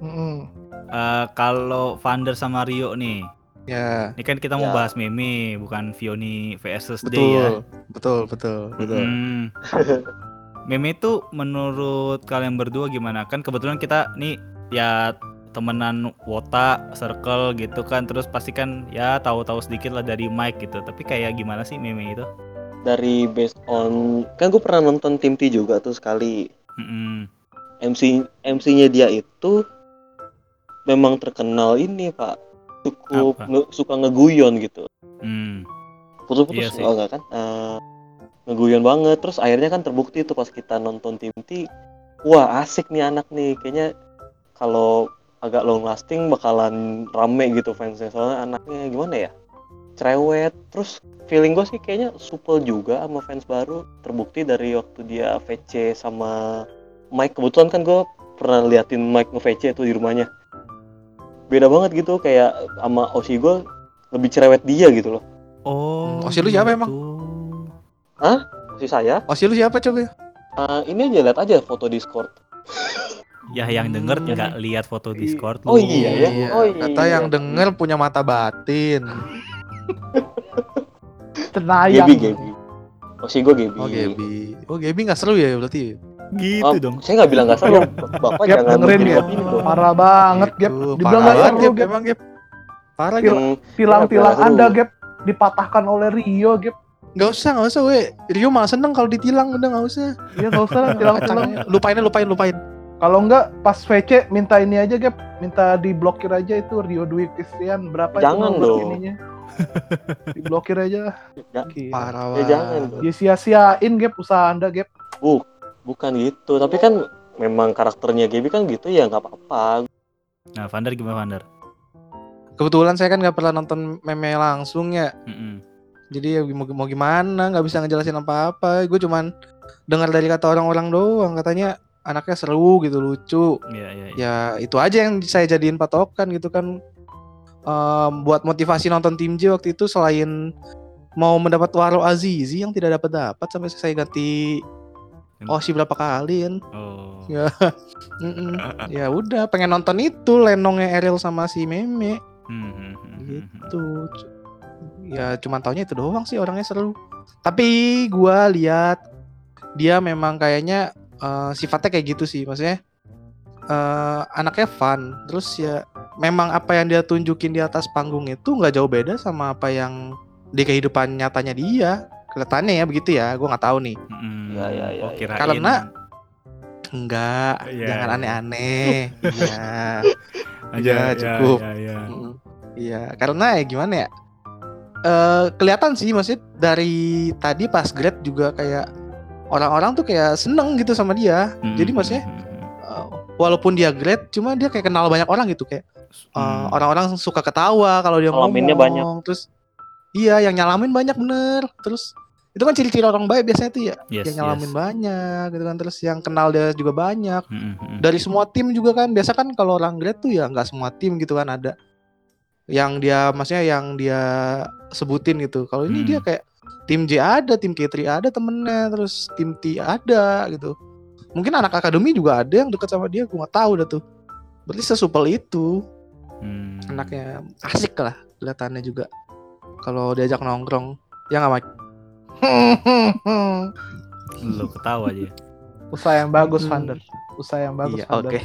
Speaker 2: Mm-mm.
Speaker 3: Eh, kalau Vander sama Rio nih,
Speaker 4: Ya,
Speaker 3: ini kan kita mau
Speaker 5: Ya.
Speaker 3: bahas meme, bukan Vioni versus Day ya.
Speaker 4: betul, betul, betul, betul.
Speaker 3: Hmm. meme itu menurut kalian berdua gimana? Kan kebetulan kita nih ya temenan wota, circle gitu kan, terus pasti kan ya tahu-tahu sedikit lah dari Mike gitu. Tapi kayak gimana sih meme itu?
Speaker 5: Dari based on kan gue pernah nonton Tim T juga tuh sekali.
Speaker 3: Mm-mm.
Speaker 5: MC MC-nya dia itu memang terkenal ini pak cukup nge- suka ngeguyon gitu
Speaker 3: Hmm.
Speaker 5: putus-putus
Speaker 3: Iya sih.
Speaker 5: oh enggak kan Eh, ngeguyon banget. Terus akhirnya kan terbukti tuh pas kita nonton tim T wah asik nih anak nih. Kayaknya kalau agak long lasting bakalan rame gitu fansnya. Soalnya anaknya gimana ya? Cerewet. Terus feeling gue sih kayaknya supel juga sama fans baru. Terbukti dari waktu dia VC sama Mike. Kebetulan kan gue pernah liatin Mike nge-VC tuh di rumahnya. Beda banget gitu kayak sama Oshi gue lebih cerewet dia gitu loh.
Speaker 3: Oh.
Speaker 4: Oh, si lu siapa emang?
Speaker 3: Gitu.
Speaker 5: Oshi saya
Speaker 4: Oh, si lu siapa coba?
Speaker 5: eh, ini aja lihat aja foto Discord
Speaker 3: Ya yang denger nggak lihat foto Discord
Speaker 5: Oh
Speaker 3: lu.
Speaker 5: iya ya? Oh iya.
Speaker 4: Kata yang denger punya mata batin.
Speaker 2: Cenayang.
Speaker 5: Gaby Gaby Oshi gue Gaby
Speaker 4: Oh, Gaby. Oh, Gaby nggak seru ya berarti.
Speaker 3: Gitu
Speaker 5: Oh,
Speaker 3: dong.
Speaker 5: saya nggak bilang nggak seru bapak
Speaker 2: Gap,
Speaker 5: jangan
Speaker 2: dengerin ya. Parah banget, Gap. Dibilang
Speaker 4: parah
Speaker 2: nggak
Speaker 4: banget,
Speaker 2: seru,
Speaker 4: Gap. Emang, Gap. Parah. Gap.
Speaker 2: Tilang-tilang
Speaker 5: Nggak seru.
Speaker 2: Anda, Gap, dipatahkan oleh Rio, Gap.
Speaker 4: Nggak usah, nggak usah, we. Rio malah seneng kalau ditilang, udah nggak usah.
Speaker 2: Iya, nggak usah tilang-tilang.
Speaker 4: lupain, lupain, lupain.
Speaker 2: Kalau enggak, pas VC minta ini aja, Gap. Minta diblokir aja itu Rio Dwi Christian. Berapa
Speaker 5: Jangan
Speaker 2: itu nomor
Speaker 5: dong.
Speaker 2: ininya. Diblokir aja.
Speaker 5: Ya.
Speaker 4: Parah
Speaker 5: ya jangan.
Speaker 2: Ya sia-siain, Gap, usaha Anda, Gap.
Speaker 5: bukan gitu tapi kan memang karakternya Gaby kan gitu ya nggak apa-apa
Speaker 3: Nah, Vander gimana Vander?
Speaker 4: Kebetulan saya kan nggak pernah nonton meme langsung ya.
Speaker 3: Mm-mm.
Speaker 4: Jadi ya mau, mau gimana, nggak bisa ngejelasin apa-apa. Gue cuman dengar dari kata orang-orang doang. Katanya anaknya seru gitu, lucu.
Speaker 3: Iya, iya, iya.
Speaker 4: Ya itu aja yang saya jadiin patokan gitu kan. Em, buat motivasi nonton tim J waktu itu selain mau mendapat Waro Azizi yang tidak dapat dapat sampai saya ganti Oshi berapa kali kan.
Speaker 3: Oh.
Speaker 4: Ya. Mm-mm. ya udah pengen nonton itu lenongnya Ariel sama si Meme
Speaker 3: hmm, hmm, hmm, hmm.
Speaker 4: gitu. Ya cuman taunya itu doang sih orangnya seru. Tapi gua lihat dia memang kayaknya eh, sifatnya kayak gitu sih, maksudnya eh, anaknya fun. Terus ya memang apa yang dia tunjukin di atas panggung itu nggak jauh beda sama apa yang di kehidupan nyatanya dia. Kelihatannya ya begitu ya, gua nggak tahu nih.
Speaker 3: Mm-mm.
Speaker 5: Ya, ya, ya,
Speaker 3: Oh,
Speaker 5: ya.
Speaker 4: Karena- Enggak,
Speaker 3: Iya,
Speaker 4: jangan
Speaker 3: iya.
Speaker 4: aneh-aneh. Iya.
Speaker 3: Aja,
Speaker 4: Iya,
Speaker 3: ya,
Speaker 4: cukup.
Speaker 3: ya, ya.
Speaker 4: Mm, Iya, karena ya gimana ya? Eh kelihatan sih maksud dari tadi pas grade juga kayak orang-orang tuh kayak seneng gitu sama dia.
Speaker 3: Hmm,
Speaker 4: Jadi maksudnya eh, walaupun dia grade, cuma dia kayak kenal banyak orang gitu kayak eh,
Speaker 3: Hmm.
Speaker 4: orang-orang suka ketawa kalau dia
Speaker 5: Ngalaminnya
Speaker 4: ngomong. Terus iya yang nyalamin banyak bener. Terus itu kan ciri-ciri orang baik biasanya tuh ya,
Speaker 3: Yes,
Speaker 4: yang nyalamin
Speaker 3: yes.
Speaker 4: banyak gitu kan. Terus yang kenal dia juga banyak
Speaker 3: hmm, hmm.
Speaker 4: dari semua tim juga kan biasa kan kalau orang grade tuh ya nggak semua tim gitu kan ada yang dia maksudnya yang dia sebutin gitu kalau ini
Speaker 3: Hmm.
Speaker 4: dia kayak tim J ada tim K3 ada temennya terus tim T ada gitu mungkin anak akademi juga ada yang deket sama dia gua nggak tahu dah tuh berarti sesupel itu
Speaker 3: Hmm.
Speaker 4: anaknya asik lah kelihatannya juga kalau diajak nongkrong ya nggak Mike
Speaker 3: Lu ketawa aja.
Speaker 2: Usaha yang bagus,
Speaker 4: Hmm.
Speaker 2: Vander. Usaha yang bagus,
Speaker 4: Iya,
Speaker 2: Vander.
Speaker 4: oke.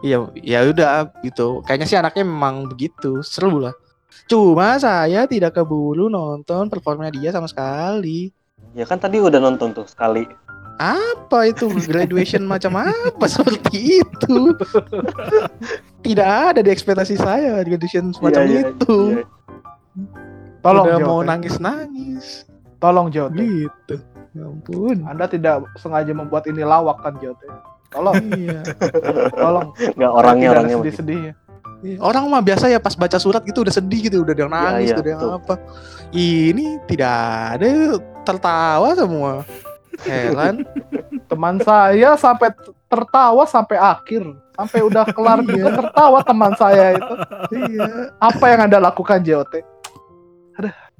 Speaker 4: Iya, ya udah gitu. Kayaknya sih anaknya memang begitu, seru lah. Cuma saya tidak keburu nonton performanya dia sama sekali.
Speaker 5: ya kan tadi udah nonton tuh sekali
Speaker 4: Apa itu graduation macam apa seperti itu? Tidak ada di ekspektasi saya graduation semacam
Speaker 5: Iya, iya,
Speaker 4: itu.
Speaker 5: iya.
Speaker 2: Tolong,
Speaker 4: udah mau nangis-nangis.
Speaker 2: Tolong, JOT.
Speaker 4: Gitu. Ya ampun.
Speaker 2: Anda tidak sengaja membuat ini lawak kan, JOT? Tolong,
Speaker 4: Iya.
Speaker 2: tolong.
Speaker 5: nggak orangnya
Speaker 2: Tidak ada
Speaker 5: orangnya begitu.
Speaker 2: sedih-sedihnya.
Speaker 4: Iya, Orang mah biasa ya pas baca surat gitu udah sedih gitu, udah ada yang nangis,
Speaker 5: iya,
Speaker 4: udah ada yang
Speaker 5: betul.
Speaker 4: apa. Ini tidak ada tertawa semua. Heran.
Speaker 2: Teman saya sampai tertawa sampai akhir. Sampai udah kelar
Speaker 4: Iya.
Speaker 2: dia tertawa teman saya itu.
Speaker 4: iya,
Speaker 2: Apa yang Anda lakukan, JOT?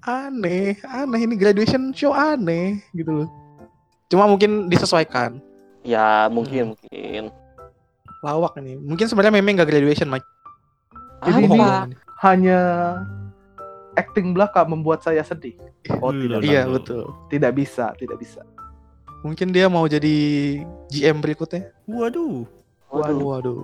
Speaker 4: aneh, aneh ini graduation show aneh gitu loh. Cuma mungkin disesuaikan.
Speaker 5: Ya mungkin mungkin
Speaker 4: lawak ini. Mungkin sebenarnya meme nggak graduation, Mike.
Speaker 2: Jadi ini-. Hanya acting belaka membuat saya sedih. Oh tidak,
Speaker 3: Iya,
Speaker 4: Iya, betul.
Speaker 2: tidak bisa, tidak bisa.
Speaker 4: Mungkin dia mau jadi GM berikutnya.
Speaker 3: Waduh.
Speaker 5: Waduh.
Speaker 4: Waduh.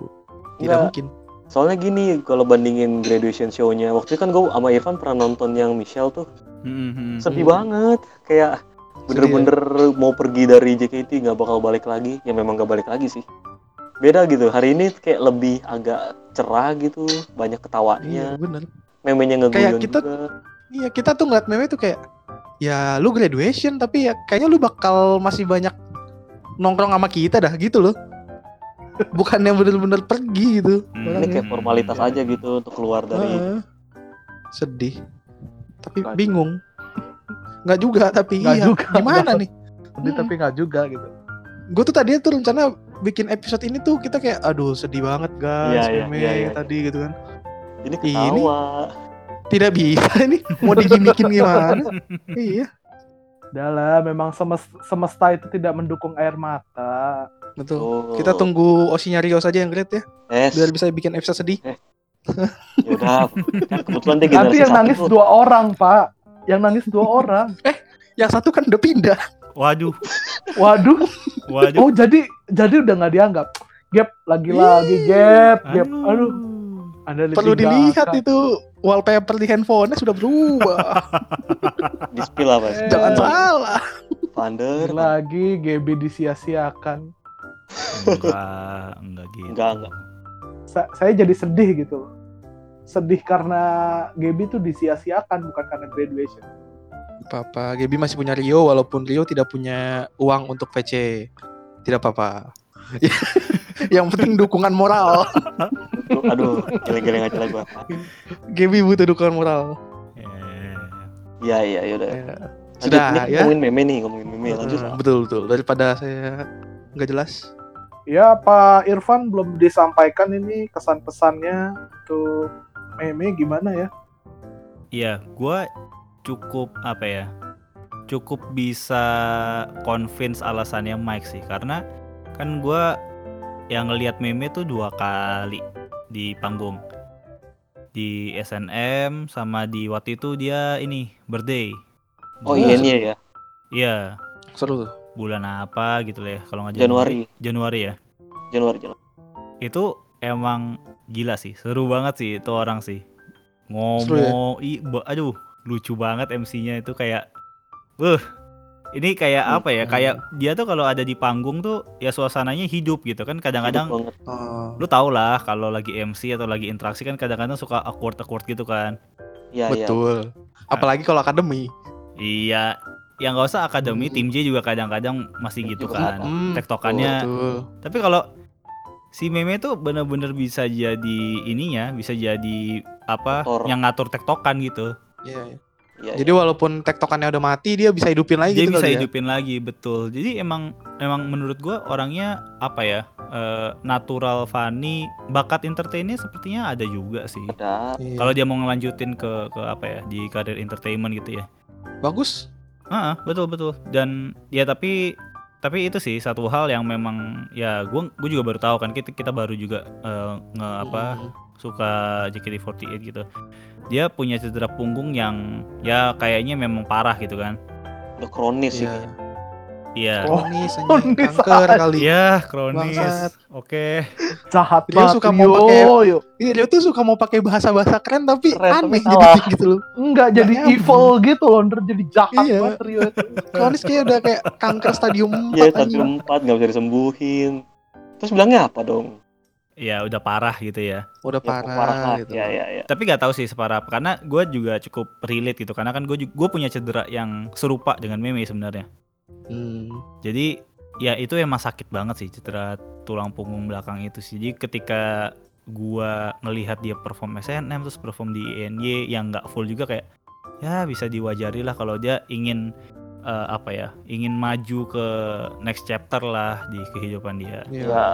Speaker 4: Tidak
Speaker 5: Enggak.
Speaker 4: mungkin.
Speaker 5: Soalnya gini, kalau bandingin graduation show-nya, waktu itu kan gue sama Irfan pernah nonton yang Michelle tuh,
Speaker 3: Hmm, hmm,
Speaker 5: sedih
Speaker 4: Hmm.
Speaker 5: banget. Kayak bener-bener mau pergi dari JKT nggak bakal balik lagi. Ya memang nggak balik lagi sih. Beda gitu. Hari ini kayak lebih agak cerah gitu, banyak
Speaker 4: Iya,
Speaker 5: ketawanya,
Speaker 4: bener.
Speaker 5: memenya
Speaker 4: Kayak
Speaker 5: ngeguyon
Speaker 4: kita-
Speaker 5: juga.
Speaker 4: Iya, kita tuh ngeliat meme tuh kayak ya lu graduation tapi ya kayaknya lu bakal masih banyak nongkrong sama kita dah gitu loh. Bukan yang bener-bener pergi gitu.
Speaker 3: Hmm.
Speaker 5: Ini kayak formalitas
Speaker 3: Iya.
Speaker 5: aja gitu untuk keluar dari
Speaker 4: Heeh. sedih. Tapi
Speaker 2: Nggak
Speaker 4: bingung. Nggak juga tapi
Speaker 2: Nggak
Speaker 4: iya.
Speaker 2: juga,
Speaker 4: Gimana
Speaker 2: nggak.
Speaker 4: nih?
Speaker 2: Sedih
Speaker 4: Hmm.
Speaker 2: tapi nggak juga gitu.
Speaker 4: Gue tuh tadinya tuh rencana bikin episode ini tuh kita kayak aduh sedih banget guys
Speaker 5: Iya, iya,
Speaker 4: meme
Speaker 5: iya, iya.
Speaker 4: tadi gitu kan.
Speaker 5: ini
Speaker 4: Ini-
Speaker 5: ketawa.
Speaker 4: Tidak bisa ini mau digimikin gimana? iya,
Speaker 2: Udah lah, memang semes- semesta itu tidak mendukung air mata.
Speaker 4: betul.
Speaker 5: Oh.
Speaker 4: Kita tunggu Osinya Rio saja yang great ya
Speaker 5: Es,
Speaker 4: biar bisa bikin episode sedih.
Speaker 5: yaudah. Kan kebetulan dia
Speaker 2: Nanti yang nangis dua orang, Pak. Yang nangis dua orang.
Speaker 4: Yang satu kan udah pindah.
Speaker 3: Waduh.
Speaker 2: Waduh.
Speaker 3: Waduh.
Speaker 2: Oh, jadi jadi udah nggak dianggap. Gap lagi-lagi gap, gap. Aduh, Anda
Speaker 4: Perlu dilihat
Speaker 2: ditinggalkan.
Speaker 4: itu wallpaper di handphonenya sudah berubah.
Speaker 5: di spill apa?
Speaker 2: Eh.
Speaker 4: Jangan salah.
Speaker 5: Pander.
Speaker 2: lagi GB disia-siakan.
Speaker 3: Enggak, enggak gitu.
Speaker 5: Enggak, enggak.
Speaker 2: Sa- saya jadi sedih gitu. Sedih karena GB itu disia-siakan bukan karena graduation.
Speaker 4: Apa-apa, Gaby masih punya Rio walaupun Rio tidak punya uang untuk VC. Tidak apa-apa. Yang penting dukungan moral.
Speaker 5: Aduh, geleng-geleng aja lah gua.
Speaker 4: Gaby butuh dukungan moral.
Speaker 3: Eh,
Speaker 5: Iya, iya, yaudah.
Speaker 4: Ya. Sudah, ya.
Speaker 5: ngomongin meme nih, ngomongin meme. Lanjut lah.
Speaker 4: Betul betul. Daripada saya nggak jelas.
Speaker 2: Ya, Pak Irfan belum disampaikan ini kesan pesannya untuk meme gimana ya?
Speaker 3: Iya, gua cukup apa ya? Cukup bisa convince alasannya Mike sih karena kan gua yang ngelihat meme tuh dua kali di panggung. Di SNM sama di waktu itu dia ini birthday.
Speaker 5: Oh iya nih ya,
Speaker 3: Iya,
Speaker 4: Seru tuh.
Speaker 3: bulan apa gitu lah ya kalau nggak
Speaker 5: Januari.
Speaker 3: Januari ya.
Speaker 5: Januari Januari.
Speaker 3: Itu emang gila sih, seru banget sih itu orang sih.
Speaker 4: Seru ya?
Speaker 3: Ngomong, i, ba- aduh, lucu banget MC-nya itu kayak, wah, ini kayak
Speaker 5: Hmm.
Speaker 3: apa ya? Kayak dia tuh kalau ada di panggung tuh ya suasananya hidup gitu kan. Kadang-kadang.
Speaker 4: Oh,
Speaker 3: lu tau lah kalau lagi MC atau lagi interaksi kan kadang-kadang suka awkward awkward gitu kan.
Speaker 5: Iya, iya.
Speaker 4: betul. Apalagi kalau akademi.
Speaker 3: Iya, yang nggak usah akademi,
Speaker 4: Hmm.
Speaker 3: tim J juga kadang-kadang masih gitu kan.
Speaker 4: Hmm,
Speaker 3: Tektokannya
Speaker 4: Betul.
Speaker 3: Tapi kalau si meme tuh bener-bener bisa jadi ininya, bisa jadi apa
Speaker 5: Motor.
Speaker 3: yang ngatur tektokan gitu.
Speaker 4: Iya. iya.
Speaker 5: Iya,
Speaker 4: Jadi walaupun tektokannya udah mati dia bisa hidupin lagi
Speaker 3: Dia
Speaker 4: gitu
Speaker 3: bisa
Speaker 4: kali ya?
Speaker 3: hidupin lagi, betul. Jadi emang emang menurut gua orangnya apa ya? eh, natural funny, bakat entertainnya sepertinya ada juga sih.
Speaker 5: Ada.
Speaker 4: Iya.
Speaker 3: Kalau dia mau ngelanjutin ke ke apa ya di karir entertainment gitu ya.
Speaker 4: Bagus.
Speaker 3: Ah, betul betul. Dan ya tapi tapi itu sih satu hal yang memang ya gua gua juga baru tahu kan kita kita baru juga eh, nge apa
Speaker 4: Hmm.
Speaker 3: suka JKT48 gitu. Dia punya cedera punggung yang ya kayaknya memang parah gitu kan.
Speaker 5: Udah kronis sih.
Speaker 4: Iya.
Speaker 2: Oh,
Speaker 4: Kronis
Speaker 2: kronis
Speaker 4: kanker kali.
Speaker 3: Iya, kronis. Oke.
Speaker 2: Jahat
Speaker 4: Dia
Speaker 2: banget.
Speaker 4: suka mau pakai-. Iya, dia tuh suka mau pakai bahasa-bahasa keren tapi
Speaker 5: Keren,
Speaker 4: aneh
Speaker 5: tapi
Speaker 4: jadi gitu loh.
Speaker 2: Enggak jadi evil gitu loh, ntar jadi jahat
Speaker 4: Iya.
Speaker 2: banget Rio itu.
Speaker 4: Kronis kayak udah kayak kanker stadium 4
Speaker 5: Iya, stadium 4 nggak bisa disembuhin. Terus bilangnya apa dong?
Speaker 3: Ya udah parah gitu ya.
Speaker 4: Udah
Speaker 5: Ya,
Speaker 4: parah,
Speaker 5: parah
Speaker 4: gitu.
Speaker 5: Iya, iya, iya.
Speaker 3: Tapi nggak tahu sih separah apa karena gue juga cukup relate gitu karena kan gue gue punya cedera yang serupa dengan Meme sebenarnya.
Speaker 4: Hmm.
Speaker 3: Jadi ya itu emang sakit banget sih cedera tulang punggung belakang itu sih. Jadi ketika gua ngelihat dia perform SNM terus perform di INY yang nggak full juga kayak ya bisa diwajari lah kalau dia ingin eh, apa ya ingin maju ke next chapter lah di kehidupan dia.
Speaker 4: Iya.
Speaker 5: Ya,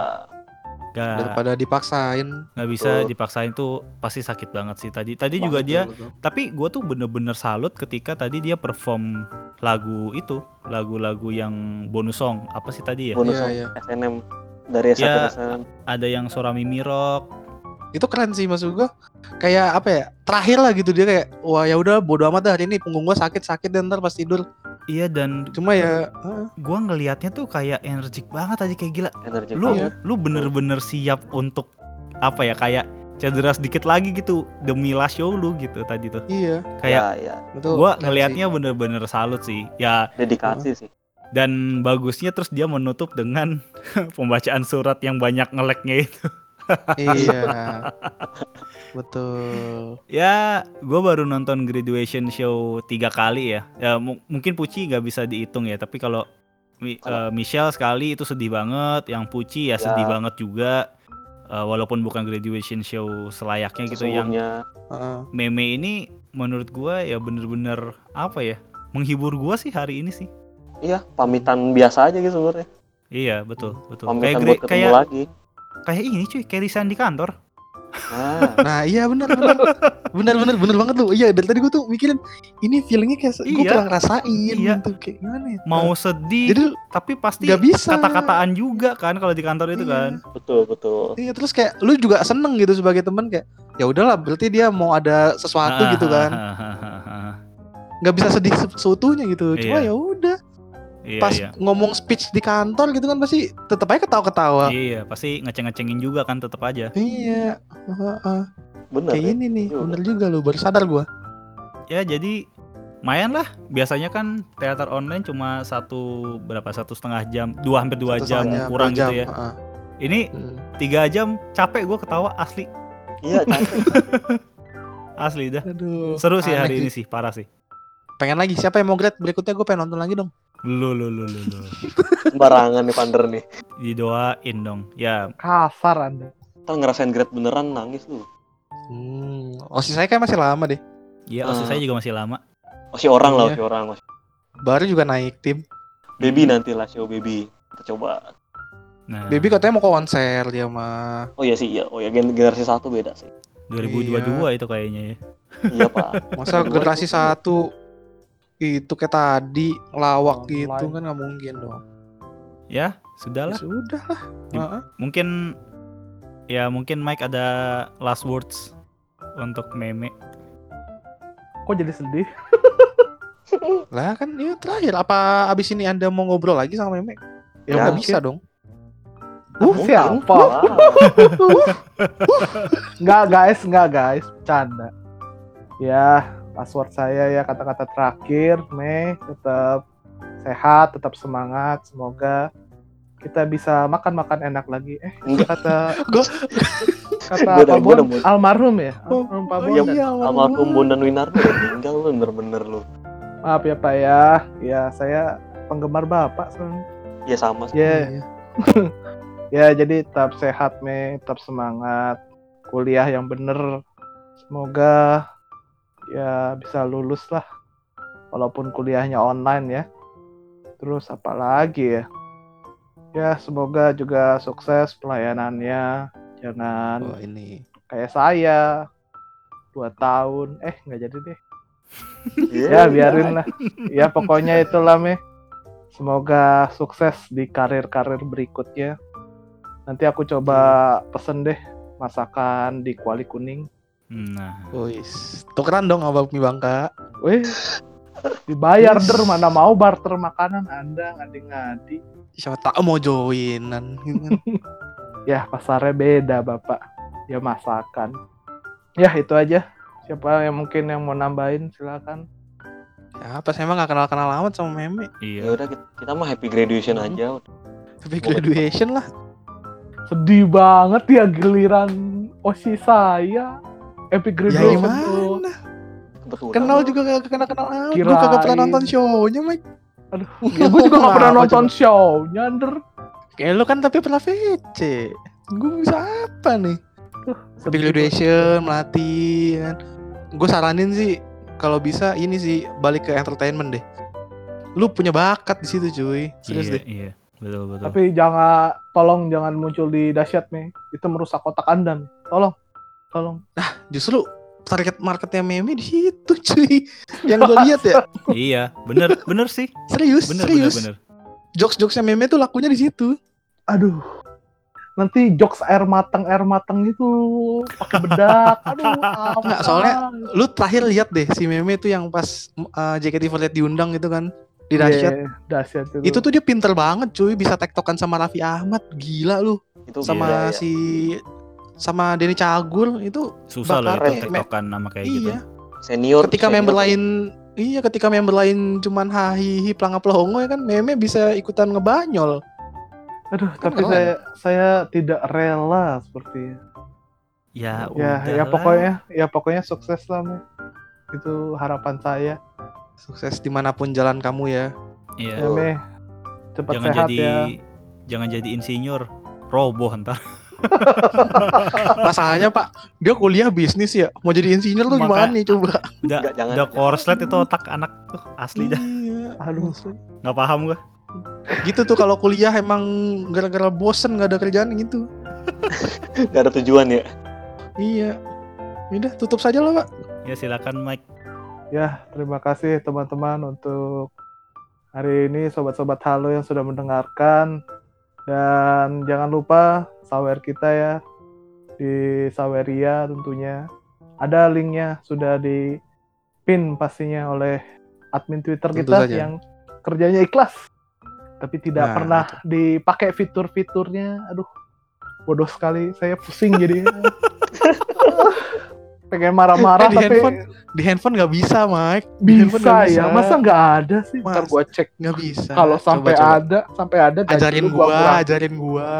Speaker 3: Gak
Speaker 4: Daripada dipaksain.
Speaker 3: nggak bisa
Speaker 5: Betul.
Speaker 3: dipaksain tuh pasti sakit banget sih tadi. Tadi
Speaker 4: Wah,
Speaker 3: juga
Speaker 4: betul,
Speaker 3: dia
Speaker 4: betul.
Speaker 3: tapi gue tuh bener-bener salut ketika tadi dia perform lagu itu lagu-lagu yang bonus song apa sih tadi ya
Speaker 5: bonus
Speaker 4: Iya,
Speaker 5: song
Speaker 4: iya.
Speaker 5: SNM. dari S1
Speaker 3: Ya.
Speaker 5: SNM.
Speaker 3: Ada yang Sorami Mirok.
Speaker 4: Itu keren sih maksud gua. Kayak apa ya? Terakhir lah gitu dia kayak wah ya udah bodo amat dah hari ini punggung gua sakit-sakit dan ntar pas tidur.
Speaker 3: Iya dan
Speaker 4: Cuma ya
Speaker 3: gua ngelihatnya tuh kayak energik banget aja kayak gila.
Speaker 5: energi
Speaker 3: Lu
Speaker 5: banget.
Speaker 3: lu bener-bener siap untuk apa ya kayak cedera sedikit lagi gitu demi last show lu gitu tadi tuh.
Speaker 4: iya,
Speaker 3: Kayak
Speaker 5: ya, ya,
Speaker 4: betul.
Speaker 3: gua ngelihatnya bener-bener salut sih. Ya
Speaker 5: dedikasi sih.
Speaker 3: dan bagusnya terus dia menutup dengan pembacaan surat yang banyak ngeleknya itu.
Speaker 4: Iya. betul.
Speaker 3: Ya, gue baru nonton graduation show tiga kali ya. Ya mu- mungkin Puci nggak bisa dihitung ya, tapi kalau eh, Michelle sekali itu sedih banget, yang Puci ya sedih
Speaker 5: Ya.
Speaker 3: banget juga. Eh, walaupun bukan graduation show selayaknya gitu, yang
Speaker 4: Heeh.
Speaker 3: meme ini menurut gue ya bener-bener apa ya, menghibur gue sih hari ini sih.
Speaker 5: iya pamitan biasa aja gitu sebenarnya.
Speaker 3: Iya betul betul. Kayak
Speaker 5: Pamitan
Speaker 3: gra-
Speaker 5: buat ketemu
Speaker 3: kayak
Speaker 5: lagi.
Speaker 3: kayak ini cuy, kayak di kantor.
Speaker 5: Nah,
Speaker 4: Nah iya benar benar benar benar benar banget lu. Iya dari tadi gue tuh mikirin ini feelingnya kayak gue
Speaker 3: Iya.
Speaker 4: pernah ngerasain
Speaker 3: Iya.
Speaker 4: gitu kayak gimana ya?
Speaker 3: Mau sedih,
Speaker 4: Jadi
Speaker 3: tapi pasti
Speaker 4: nggak bisa.
Speaker 3: kata-kataan juga kan kalau di kantor itu
Speaker 4: Iya.
Speaker 3: kan.
Speaker 5: betul betul.
Speaker 4: Iya terus kayak lu juga seneng gitu sebagai teman kayak ya udahlah berarti dia mau ada sesuatu gitu kan nggak bisa sedih se- seutuhnya gitu cuma
Speaker 3: Iya.
Speaker 4: ya udah
Speaker 3: Iya,
Speaker 4: pas
Speaker 3: iya.
Speaker 4: ngomong speech di kantor gitu kan pasti tetap aja ketawa-ketawa
Speaker 3: Iya, pasti ngeceng-ngecengin juga kan tetap aja.
Speaker 4: iya Heeh.
Speaker 5: Bener
Speaker 4: kayak
Speaker 5: ya.
Speaker 4: ini nih
Speaker 5: Iya.
Speaker 4: bener juga lu baru sadar gua
Speaker 3: Ya jadi lumayan lah. Biasanya kan teater online cuma satu berapa satu setengah jam, dua hampir dua
Speaker 4: Satu
Speaker 3: jam
Speaker 4: setengah
Speaker 3: kurang
Speaker 4: dua
Speaker 3: gitu ya.
Speaker 4: heeh.
Speaker 3: Ini
Speaker 4: Hmm.
Speaker 3: tiga jam capek gue ketawa asli,
Speaker 5: Iya, capek.
Speaker 3: asli dah.
Speaker 4: aduh
Speaker 3: Seru sih hari ini sih, parah sih.
Speaker 4: pengen lagi siapa yang mau grade berikutnya gue pengen nonton lagi dong
Speaker 3: Lu lu lu lu lu.
Speaker 5: sembarangan nih Pander nih.
Speaker 3: Didoain dong. Ya,
Speaker 2: Kasar Anda.
Speaker 5: Ntar ngerasain grade beneran nangis lu.
Speaker 4: hmm. oh si saya kayak masih lama deh
Speaker 3: ya osis
Speaker 5: Ah.
Speaker 3: saya juga masih lama.
Speaker 5: Oh si orang lah,
Speaker 4: Iya.
Speaker 5: si orang. Oh, si-
Speaker 4: baru juga naik tim
Speaker 5: Baby nanti lah, show baby. Kita coba.
Speaker 3: Nah,
Speaker 4: Baby katanya mau konser dia mah
Speaker 5: Oh iya sih, iya. Oh ya gen- generasi satu beda sih.
Speaker 3: 2022 itu kayaknya ya.
Speaker 5: Iya pak.
Speaker 4: masa generasi satu itu kayak tadi lawak
Speaker 2: Online.
Speaker 4: gitu kan nggak mungkin dong
Speaker 3: Ya,
Speaker 4: ya
Speaker 3: sudahlah.
Speaker 4: sudah lah
Speaker 3: Di-
Speaker 4: Heeh.
Speaker 3: Mungkin ya mungkin Mike ada last words untuk meme.
Speaker 2: Kok jadi sedih?
Speaker 4: lah kan ya terakhir apa abis ini anda mau ngobrol lagi sama Meme ya
Speaker 5: Ya,
Speaker 4: nggak
Speaker 2: mungkin.
Speaker 4: bisa dong
Speaker 2: Uh, siapa? Enggak guys, enggak guys, bercanda. Ya, password saya ya kata-kata terakhir, Mei tetap sehat, tetap semangat, semoga kita bisa makan-makan enak lagi. Eh,
Speaker 5: Enggak.
Speaker 2: kata
Speaker 4: Gua-
Speaker 2: kata
Speaker 5: Gua
Speaker 2: apa Bon? Almarhum ya?
Speaker 4: Oh,
Speaker 2: Almarhum Pak
Speaker 4: oh
Speaker 2: Bon.
Speaker 4: iya,
Speaker 5: Almarhum Bondan Winarno meninggal lu bener-bener lu.
Speaker 2: Maaf ya Pak ya. Ya, saya penggemar Bapak soalnya.
Speaker 5: Ya sama sih.
Speaker 2: Ya, ya jadi tetap sehat, Mei, tetap semangat. Kuliah yang bener. Semoga ya bisa lulus lah. Walaupun kuliahnya online ya. Terus apa lagi ya? Ya, semoga juga sukses pelayanannya. Jangan
Speaker 4: oh ini
Speaker 2: kayak saya. Dua tahun. Eh, nggak jadi deh.
Speaker 5: Iya,
Speaker 2: Ya, biarin lah. Ya, pokoknya itulah, Mei. Semoga sukses di karir-karir berikutnya. Nanti aku coba pesen deh masakan di kuali kuning.
Speaker 3: Nah,
Speaker 4: Wis, tukeran dong sama bakmi bangka.
Speaker 2: Wih, dibayar der mana mau barter makanan Anda ngadi-ngadi.
Speaker 4: Siapa tahu mau joinan.
Speaker 2: Ya pasarnya beda bapak. Ya masakan. Ya itu aja. Siapa yang mungkin yang mau nambahin silakan.
Speaker 4: Siapa saya emang gak kenal-kenal amat sama Meme.
Speaker 5: Ya
Speaker 3: iya.
Speaker 5: udah kita, kita mah happy graduation
Speaker 4: Hmm.
Speaker 5: aja.
Speaker 4: Tapi graduation lah.
Speaker 2: Sedih banget ya giliran osi saya. Epic
Speaker 4: Ya
Speaker 2: graduation tuh.
Speaker 4: gimana?
Speaker 5: Kebetulan.
Speaker 4: Kenal juga gak kenal-kenal amat. Gue kagak pernah nonton show-nya, Mike.
Speaker 2: Aduh, ya gue juga gak pernah nonton show Nyander.
Speaker 4: Kayak lu kan tapi pernah VC. Gue bisa apa nih?
Speaker 2: Sedih
Speaker 4: graduation, melatih kan. Gue saranin sih kalau bisa ini sih balik ke entertainment deh. Lu punya bakat di situ cuy. Serius
Speaker 3: iya,
Speaker 4: deh.
Speaker 3: iya. Betul betul.
Speaker 2: Tapi jangan, tolong jangan muncul di dahsyat nih. Itu merusak otak anda nih. Tolong, tolong.
Speaker 4: Justru target marketnya meme di situ cuy. Yang gue lihat ya.
Speaker 3: iya, bener bener sih.
Speaker 4: Serius,
Speaker 3: Bener bener
Speaker 4: serius.
Speaker 3: bener.
Speaker 4: Jokes-jokesnya meme tuh lakunya di situ.
Speaker 2: Aduh, nanti jokes air matang air matang itu pakai bedak. Aduh, apa?
Speaker 4: Nggak, soalnya Lu terakhir lihat deh si Meme tuh yang pas uh, JKT48 diundang itu kan di dahsyat.
Speaker 2: Iya, dahsyat itu.
Speaker 4: Itu tuh dia pinter banget cuy, bisa tektokan sama Raffi Ahmad. Gila lu.
Speaker 5: Itu
Speaker 4: Sama
Speaker 5: gila, ya.
Speaker 4: Sama Denny Cagur itu
Speaker 3: Susah loh itu
Speaker 4: eh,
Speaker 3: tektokan nama kayak gitu.
Speaker 4: iya.
Speaker 5: senior
Speaker 4: ketika
Speaker 5: senior.
Speaker 4: member lain iya ketika member lain cuman hahihi pelangga pelongo ya kan Meme bisa ikutan ngebanyol.
Speaker 2: Aduh, tapi
Speaker 4: keren.
Speaker 2: saya saya tidak rela seperti
Speaker 3: Ya,
Speaker 2: ya ya
Speaker 3: udahlah.
Speaker 2: pokoknya ya pokoknya sukses lah Me. itu harapan saya
Speaker 4: Sukses di mana pun jalan kamu ya.
Speaker 3: Iya.
Speaker 2: ya Me cepat
Speaker 3: jangan
Speaker 2: sehat
Speaker 3: jadi
Speaker 2: ya
Speaker 3: jangan jadi insinyur roboh ntar
Speaker 4: Masalahnya Pak, dia kuliah bisnis ya. Mau jadi insinyur tuh gimana nih coba?
Speaker 3: udah
Speaker 5: Nggak, jangan.
Speaker 3: udah korslet itu otak anak tuh asli dah
Speaker 4: Iya.
Speaker 2: aduh
Speaker 3: nggak paham gua
Speaker 4: Gitu tuh kalau kuliah emang gara-gara bosen nggak ada kerjaan gitu.
Speaker 5: Nggak ada tujuan ya
Speaker 4: Iya. Udah tutup saja lah Pak.
Speaker 3: ya silakan Mike
Speaker 2: ya terima kasih teman-teman untuk hari ini sobat-sobat halo yang sudah mendengarkan dan jangan lupa sawer kita ya di Saweria tentunya ada linknya sudah di pin pastinya oleh admin Twitter
Speaker 4: Tentu
Speaker 2: kita
Speaker 4: saja.
Speaker 2: yang kerjanya ikhlas tapi tidak
Speaker 4: Nah,
Speaker 2: pernah dipakai fitur-fiturnya aduh bodoh sekali saya pusing jadi pengen marah-marah
Speaker 4: Eh, di
Speaker 2: tapi
Speaker 4: handphone Di handphone nggak bisa, Mike. Di handphone
Speaker 2: bisa
Speaker 4: nggak
Speaker 2: ya masa nggak ada sih ntar
Speaker 4: Mas,
Speaker 2: gua cek
Speaker 4: Nggak bisa.
Speaker 2: kalau sampai
Speaker 4: coba.
Speaker 2: ada sampai ada
Speaker 4: ajarin gua,
Speaker 2: kurang.
Speaker 4: ajarin gua.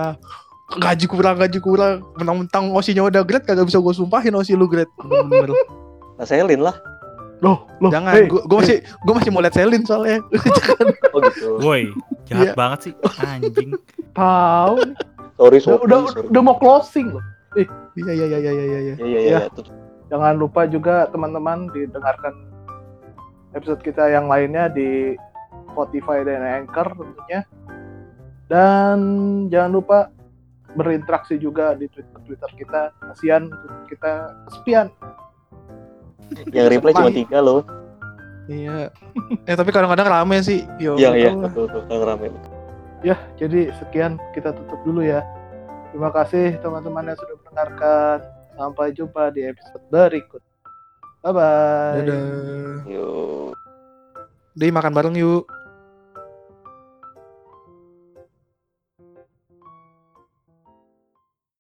Speaker 4: Gaji kurang, gaji kurang. Mentang-mentang osinya udah grade kagak bisa gua sumpahin osi lu grade.
Speaker 5: Nah Selin lah
Speaker 2: loh loh
Speaker 4: Jangan,
Speaker 2: hey,
Speaker 4: gua, gua masih gua masih mau lihat Selin soalnya.
Speaker 5: oh gitu
Speaker 3: woi jahat
Speaker 4: Iya.
Speaker 3: banget sih anjing
Speaker 2: tahu
Speaker 5: sorry sorry
Speaker 2: udah,
Speaker 5: sorry.
Speaker 2: udah mau closing loh
Speaker 4: Iya iya iya iya iya iya.
Speaker 5: Iya iya
Speaker 2: Ya.
Speaker 5: iya.
Speaker 2: Jangan lupa juga teman-teman didengarkan episode kita yang lainnya di Spotify dan Anchor tentunya dan jangan lupa berinteraksi juga di Twitter Twitter kita kasihan kita kesepian
Speaker 5: Yang reply cuma tiga loh.
Speaker 4: Iya. Eh tapi kadang-kadang rame sih. Yo,
Speaker 5: Iya iya betul betul. Yang rame.
Speaker 2: Ya, jadi sekian kita tutup dulu ya. Terima kasih teman-teman yang sudah mendengarkan. Sampai jumpa di episode berikut. Bye bye.
Speaker 4: Dadah.
Speaker 5: Yuk.
Speaker 4: Deh makan bareng yuk.